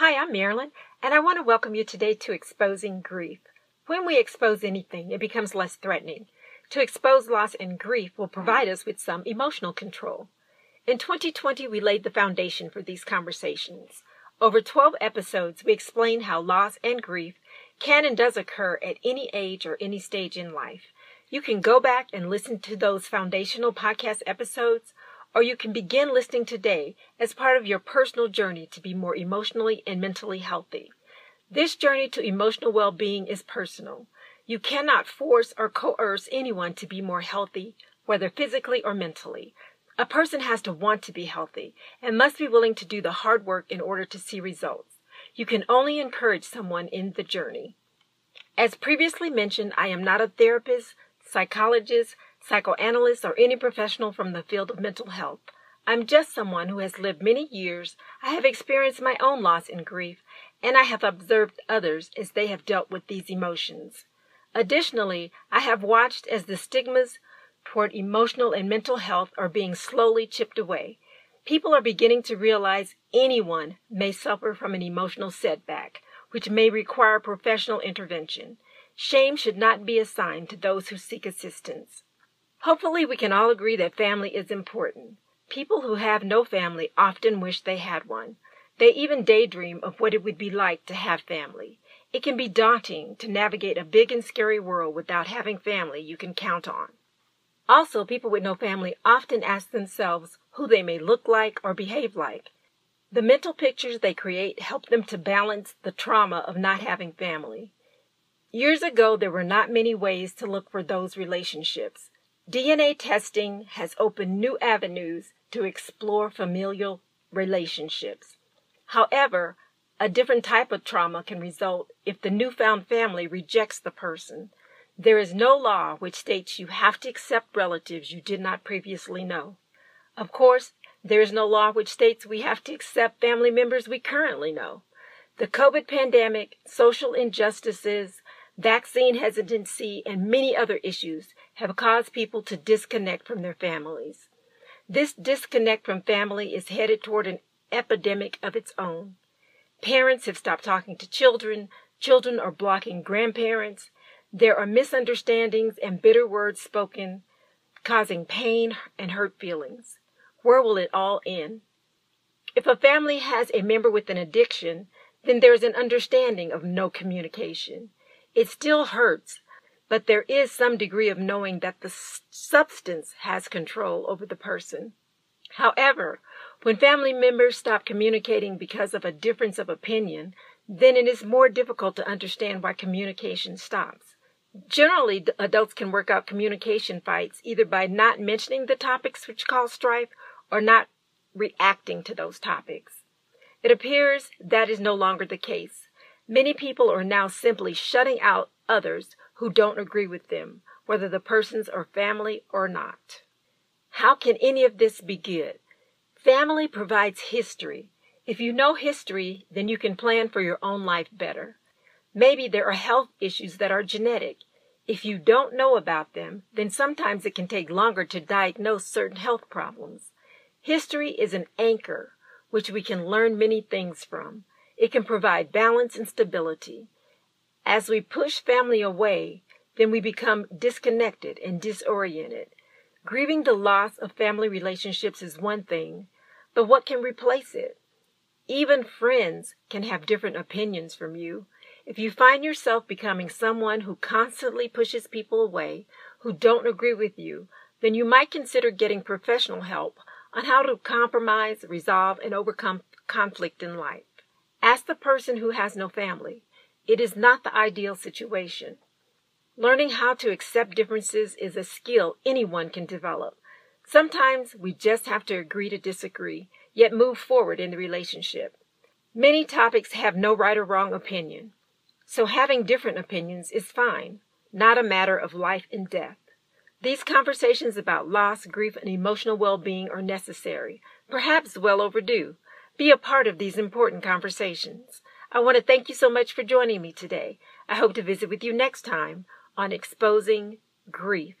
Hi, I'm Marilyn, and I want to welcome you today to Exposing Grief. When we expose anything, it becomes less threatening. To expose loss and grief will provide us with some emotional control. In 2020, we laid the foundation for these conversations. Over 12 episodes, we explained how loss and grief can and does occur at any age or any stage in life. You can go back and listen to those foundational podcast episodes, or you can begin listening today as part of your personal journey to be more emotionally and mentally healthy. This journey to emotional well being is personal. You cannot force or coerce anyone to be more healthy, whether physically or mentally. A person has to want to be healthy and must be willing to do the hard work in order to see results. You can only encourage someone in the journey. As previously mentioned, I am not a therapist, psychologist, psychoanalyst, or any professional from the field of mental health. I'm just someone who has lived many years. I have experienced my own loss and grief, and I have observed others as they have dealt with these emotions. Additionally, I have watched as the stigmas toward emotional and mental health are being slowly chipped away. People are beginning to realize anyone may suffer from an emotional setback, which may require professional intervention. Shame should not be assigned to those who seek assistance. Hopefully, we can all agree that family is important. People who have no family often wish they had one. They even daydream of what it would be like to have family. It can be daunting to navigate a big and scary world without having family you can count on. Also, people with no family often ask themselves who they may look like or behave like. The mental pictures they create help them to balance the trauma of not having family. Years ago, there were not many ways to look for those relationships. DNA testing has opened new avenues to explore familial relationships. However, a different type of trauma can result if the newfound family rejects the person. There is no law which states you have to accept relatives you did not previously know. Of course, there is no law which states we have to accept family members we currently know. The COVID pandemic, social injustices, vaccine hesitancy, and many other issues have caused people to disconnect from their families. This disconnect from family is headed toward an epidemic of its own. Parents have stopped talking to children, children are blocking grandparents, there are misunderstandings and bitter words spoken, causing pain and hurt feelings. Where will it all end? If a family has a member with an addiction, then there is an understanding of no communication. It still hurts, but there is some degree of knowing that the substance has control over the person. However, when family members stop communicating because of a difference of opinion, then it is more difficult to understand why communication stops. Generally, adults can work out communication fights either by not mentioning the topics which cause strife or not reacting to those topics. It appears that is no longer the case. Many people are now simply shutting out others who don't agree with them, whether the persons are family or not. How can any of this be good? Family provides history. If you know history, then you can plan for your own life better. Maybe there are health issues that are genetic. If you don't know about them, then sometimes it can take longer to diagnose certain health problems. History is an anchor which we can learn many things from. It can provide balance and stability. As we push family away, then we become disconnected and disoriented. Grieving the loss of family relationships is one thing, but what can replace it? Even friends can have different opinions from you. If you find yourself becoming someone who constantly pushes people away who don't agree with you, then you might consider getting professional help on how to compromise, resolve, and overcome conflict in life. Ask the person who has no family. It is not the ideal situation. Learning how to accept differences is a skill anyone can develop. Sometimes we just have to agree to disagree, yet move forward in the relationship. Many topics have no right or wrong opinion, so having different opinions is fine, not a matter of life and death. These conversations about loss, grief, and emotional well being are necessary, perhaps well overdue. Be a part of these important conversations. I want to thank you so much for joining me today. I hope to visit with you next time on Exposing Grief.